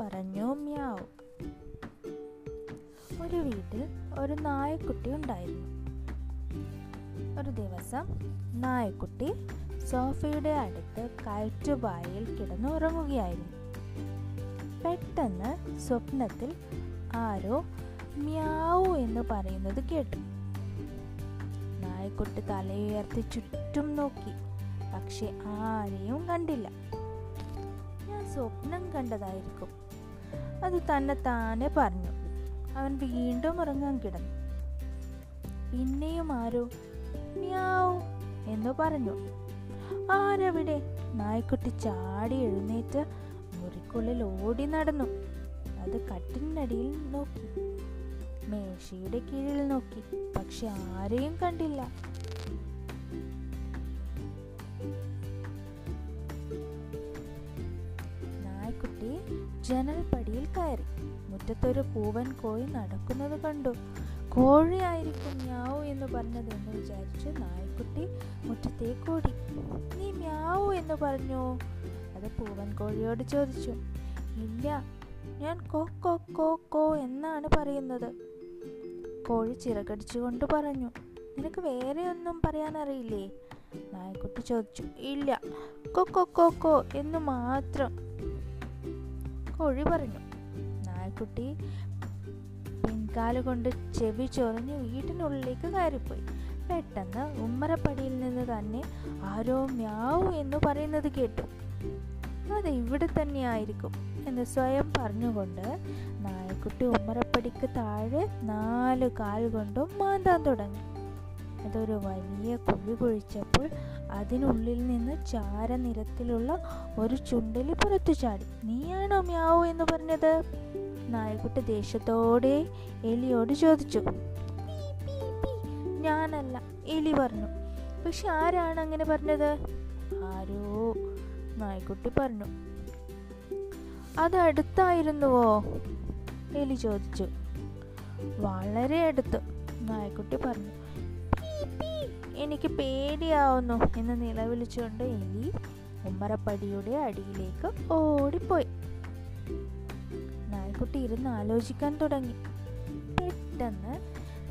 പറഞ്ഞു മ്യാവ് ഒരു വീട്ടിൽ ഒരു നായക്കുട്ടി ഉണ്ടായിരുന്നു. ഒരു ദിവസം നായക്കുട്ടി സോഫയുടെ അടുത്ത് കയറ്റുപായയിൽ കിടന്ന് ഉറങ്ങുകയായിരുന്നു. പെട്ടെന്ന് സ്വപ്നത്തിൽ ആരോ മ്യാവു എന്ന് പറയുന്നത് കേട്ടു. നായക്കുട്ടി തലയുയർത്തി ചുറ്റും നോക്കി പക്ഷെ ആരെയും കണ്ടില്ല. സ്വപ്നം കണ്ടതായിരിക്കും. അത് തന്നെ താനെ പറഞ്ഞു. അവൻ വീണ്ടും ഉറങ്ങാൻ കിടന്നു. പിന്നെയും ആരോ? മ്യാവ് എന്ന് പറഞ്ഞു. ആരവിടെ? നായ്ക്കുട്ടി ചാടി എഴുന്നേറ്റ് മുറിക്കുള്ളിൽ ഓടി നടന്നു. അത് കട്ടിനടിയിൽ നോക്കി. മേശയുടെ കീഴിൽ നോക്കി. പക്ഷെ ആരെയും കണ്ടില്ല. ജനൽപ്പടിയിൽ കയറി. മുറ്റത്തൊരു പൂവൻ കോഴി നടക്കുന്നത് കണ്ടു. കോഴിയായിരിക്കും മ്യാവു എന്ന് പറഞ്ഞത് എന്ന് വിചാരിച്ച് നായ്ക്കുട്ടി മുറ്റത്തേക്ക് ഓടി നീ മ്യാവു എന്ന് പറഞ്ഞു. അത് പൂവൻ കോഴിയോട് ചോദിച്ചു. ഇല്ല ഞാൻ കോ കോ കോ കോ എന്നാണ് പറയുന്നത്. കോഴി ചിറകടിച്ചുകൊണ്ട് പറഞ്ഞു. നിനക്ക് വേറെ ഒന്നും പറയാനറിയില്ലേ? നായ്ക്കുട്ടി ചോദിച്ചു. ഇല്ല കൊ കൊ കോ കോ എന്ന് മാത്രം. കോഴി പറഞ്ഞു നായ്ക്കുട്ടി പിൻകാൽ കൊണ്ട് ചെവി ചൊറിഞ്ഞ് വീട്ടിനുള്ളിലേക്ക് കയറിപ്പോയി. പെട്ടെന്ന് ഉമ്മറപ്പടിയിൽ നിന്ന് തന്നെ ആരോ മ്യാവു എന്ന് പറയുന്നത് കേട്ടു. അത് ഇവിടെ തന്നെയായിരിക്കും എന്ന് സ്വയം പറഞ്ഞുകൊണ്ട് നായക്കുട്ടി ഉമ്മറപ്പടിക്ക് താഴെ നാല് കാൽ കൊണ്ടും മാന്താൻ തുടങ്ങി. അതൊരു വലിയ കുഴി കുഴിച്ചപ്പോൾ അതിനുള്ളിൽ നിന്ന് ചാരനിറത്തിലുള്ള ഒരു ചുണ്ടലി പുറത്തു ചാടി. നീയാണോ മ്യാവു എന്ന് പറഞ്ഞത്? നായക്കുട്ടി ദേഷ്യത്തോടെ എലിയോട് ചോദിച്ചു. ഞാനല്ല എലി പറഞ്ഞു. പക്ഷെ ആരാണ് അങ്ങനെ പറഞ്ഞത്? ആരോ? നായ്ക്കുട്ടി പറഞ്ഞു. അത് അടുത്തായിരുന്നുവോ? എലി ചോദിച്ചു. വളരെ അടുത്ത് നായ്ക്കുട്ടി പറഞ്ഞു. "പീ, പീ, എനിക്ക് പേടിയാവുന്നു എന്ന് നിലവിളിച്ചുകൊണ്ട് എലി ഉമ്മറപ്പടിയുടെ അടിയിലേക്ക് ഓടിപ്പോയി. നായ്ക്കുട്ടി ഇരുന്ന് ആലോചിക്കാൻ തുടങ്ങി. പെട്ടെന്ന്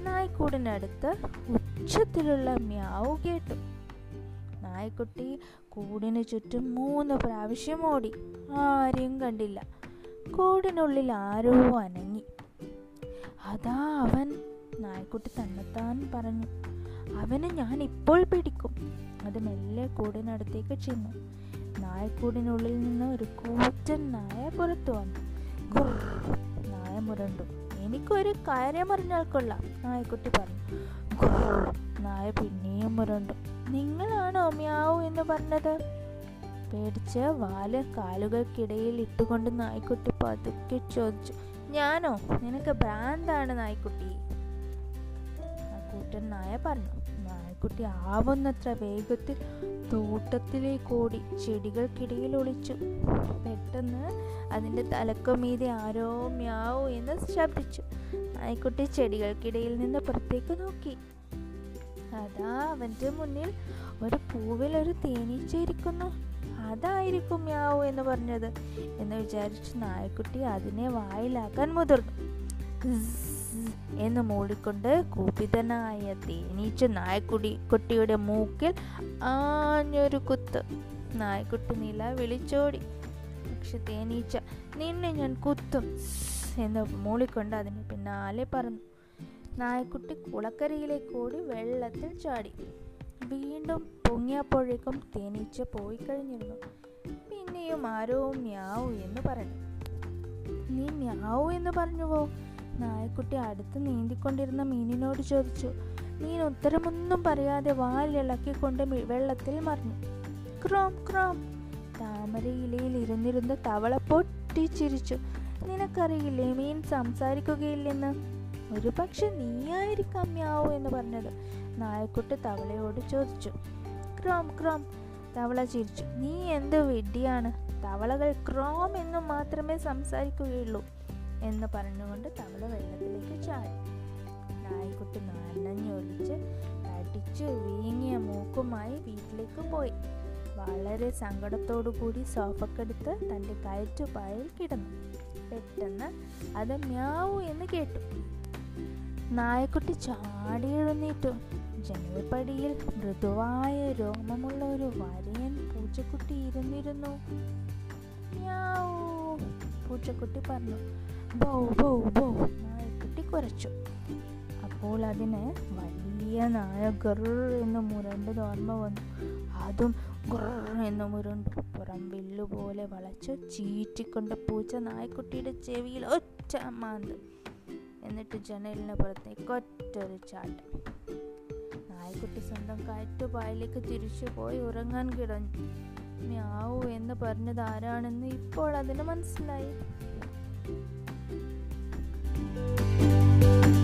നായ്ക്കൂടിനടുത്ത് ഉച്ചത്തിലുള്ള മ്യാവ് കേട്ടു. നായ്ക്കുട്ടി കൂടിന് ചുറ്റും മൂന്ന് പ്രാവശ്യം ഓടി. ആരെയും കണ്ടില്ല. കൂടിനുള്ളിൽ ആരോ അനങ്ങി. അതാ അവൻ നായ്ക്കുട്ടി തന്നെത്താൻ പറഞ്ഞു. അവനെ ഞാൻ ഇപ്പോൾ പിടിക്കും. അത് മെല്ലെ കൂടിനടുത്തേക്ക് ചെന്നു. നായക്കൂടിനുള്ളിൽ നിന്ന് ഒരു കൂറ്റൻ നായ പുറത്തു വന്നു. നായ മുരണ്ടു. എനിക്കൊരു കാര്യം അറിഞ്ഞാൽ കൊള്ളാം നായക്കുട്ടി പറഞ്ഞു. നായ പിന്നെയും മുരണ്ടു. നിങ്ങളാണോ മ്യാവു എന്ന് പറഞ്ഞത്? പേടിച്ച് വാൽ കാലുകൾക്കിടയിൽ ഇട്ടുകൊണ്ട് നായ്ക്കുട്ടി പതുക്കെ ചോദിച്ചു. ഞാനോ? നിനക്ക് ഭ്രാന്താണ് നായ്ക്കുട്ടി? കൂട്ടൻ നായ പറഞ്ഞു നായക്കുട്ടി ആവുന്നത്ര വേഗത്തിൽ തോട്ടത്തിലേക്ക് ഓടി ചെടികൾക്കിടയിൽ ഒളിച്ചു. പെട്ടെന്ന് അതിന്റെ തലക്കുമീതെ ആരോ മ്യാവു എന്ന് ശബ്ദിച്ചു. നായക്കുട്ടി ചെടികൾക്കിടയിൽ നിന്ന് പുറത്തേക്ക് നോക്കി. അതാ അവന്റെ മുന്നിൽ ഒരു പൂവിൽ ഒരു തേനീച്ച ഇരിക്കുന്നു. അതായിരിക്കും മ്യാവു എന്ന് പറഞ്ഞത് എന്ന് വിചാരിച്ച് നായക്കുട്ടി അതിനെ വായിലാക്കാൻ മുതിർന്നു. എന്ന് മൂളിക്കൊണ്ട് കുപിതനായ തേനീച്ച നായക്കുടി കുട്ടിയുടെ മൂക്കിൽ ആഞ്ഞൊരു കുത്ത്. നായക്കുട്ടി നില വിളിച്ചോടി. പക്ഷെ തേനീച്ച നിന്നെ ഞാൻ കുത്തും എന്ന് മൂളിക്കൊണ്ട് അതിന് പിന്നാലെ പറന്നു. നായക്കുട്ടി കുളക്കരയിലേക്ക് ഓടി വെള്ളത്തിൽ ചാടി. വീണ്ടും പൊങ്ങിയപ്പോഴേക്കും തേനീച്ച പോയി കഴിഞ്ഞിരുന്നു. പിന്നെയും ആരോ മ്യാവു എന്ന് പറഞ്ഞു. നീ മ്യാവു എന്ന് പറഞ്ഞുവോ? നായക്കുട്ടി അടുത്ത് നീന്തിക്കൊണ്ടിരുന്ന മീനിനോട് ചോദിച്ചു മീൻ ഉത്തരമൊന്നും പറയാതെ വാലിളക്കിക്കൊണ്ട് വെള്ളത്തിൽ മറിഞ്ഞു. Chrome Chrome. താമരയിലയിൽ ഇരുന്നിരുന്ന തവള പൊട്ടിച്ചിരിച്ചു. നിനക്കറിയില്ലേ മീൻ സംസാരിക്കുകയില്ലെന്ന്? ഒരു പക്ഷെ നീയായിരിക്കാം അമ്മയാവൂ എന്ന് പറഞ്ഞത്. നായക്കുട്ടി തവളയോട് ചോദിച്ചു. ക്രോം ക്രോം. തവള ചിരിച്ചു. നീ എന്ത് വിഡ്ഢിയാണ്? തവളകൾ ക്രോം എന്ന് മാത്രമേ സംസാരിക്കുകയുള്ളൂ. എന്ന് പറഞ്ഞുകൊണ്ട് തവള വെള്ളത്തിലേക്ക് ചാടി. നായ്ക്കുട്ടി നനഞ്ഞൊലിച്ച് തടിച്ചു വീങ്ങിയ മൂക്കുമായി വീട്ടിലേക്ക് പോയി. വളരെ കൂടി സോഫക്കെടുത്ത് തന്റെ കയറ്റുപായയിൽ കിടന്നു. പെട്ടെന്ന് അത് മ്യാവു എന്ന് കേട്ടു. നായക്കുട്ടി ചാടി എഴുന്നേറ്റു. ജനൽപ്പടിയിൽ മൃദുവായ രോമമുള്ള ഒരു വരയൻ പൂച്ചക്കുട്ടി ഇരുന്നിരുന്നു. പൂച്ചക്കുട്ടി പറഞ്ഞു. ബൗ കുറച്ചു അപ്പോൾ അതിന് വലിയ നായ ഗർ എന്ന് മുരണ്ടത് ഓർമ്മ വന്നു. അതും ഗർ എന്ന് മുരണ്ടു പുറം വില്ലുപോലെ വളച്ചു ചീറ്റിക്കൊണ്ട് പൂച്ച നായ്ക്കുട്ടിയുടെ ചെവിയിൽ ഒറ്റ മാന്ത്. എന്നിട്ട് ജനലിന് പുറത്തേക്ക് ഒറ്റൊരു ചാട്ടം. നായ്ക്കുട്ടി സ്വന്തം കയറ്റുപായലേക്ക് തിരിച്ചു പോയി ഉറങ്ങാൻ കിടന്നു. മ്യാവു എന്ന് പറഞ്ഞത് ആരാണെന്ന് ഇപ്പോൾ അതിന് മനസ്സിലായി.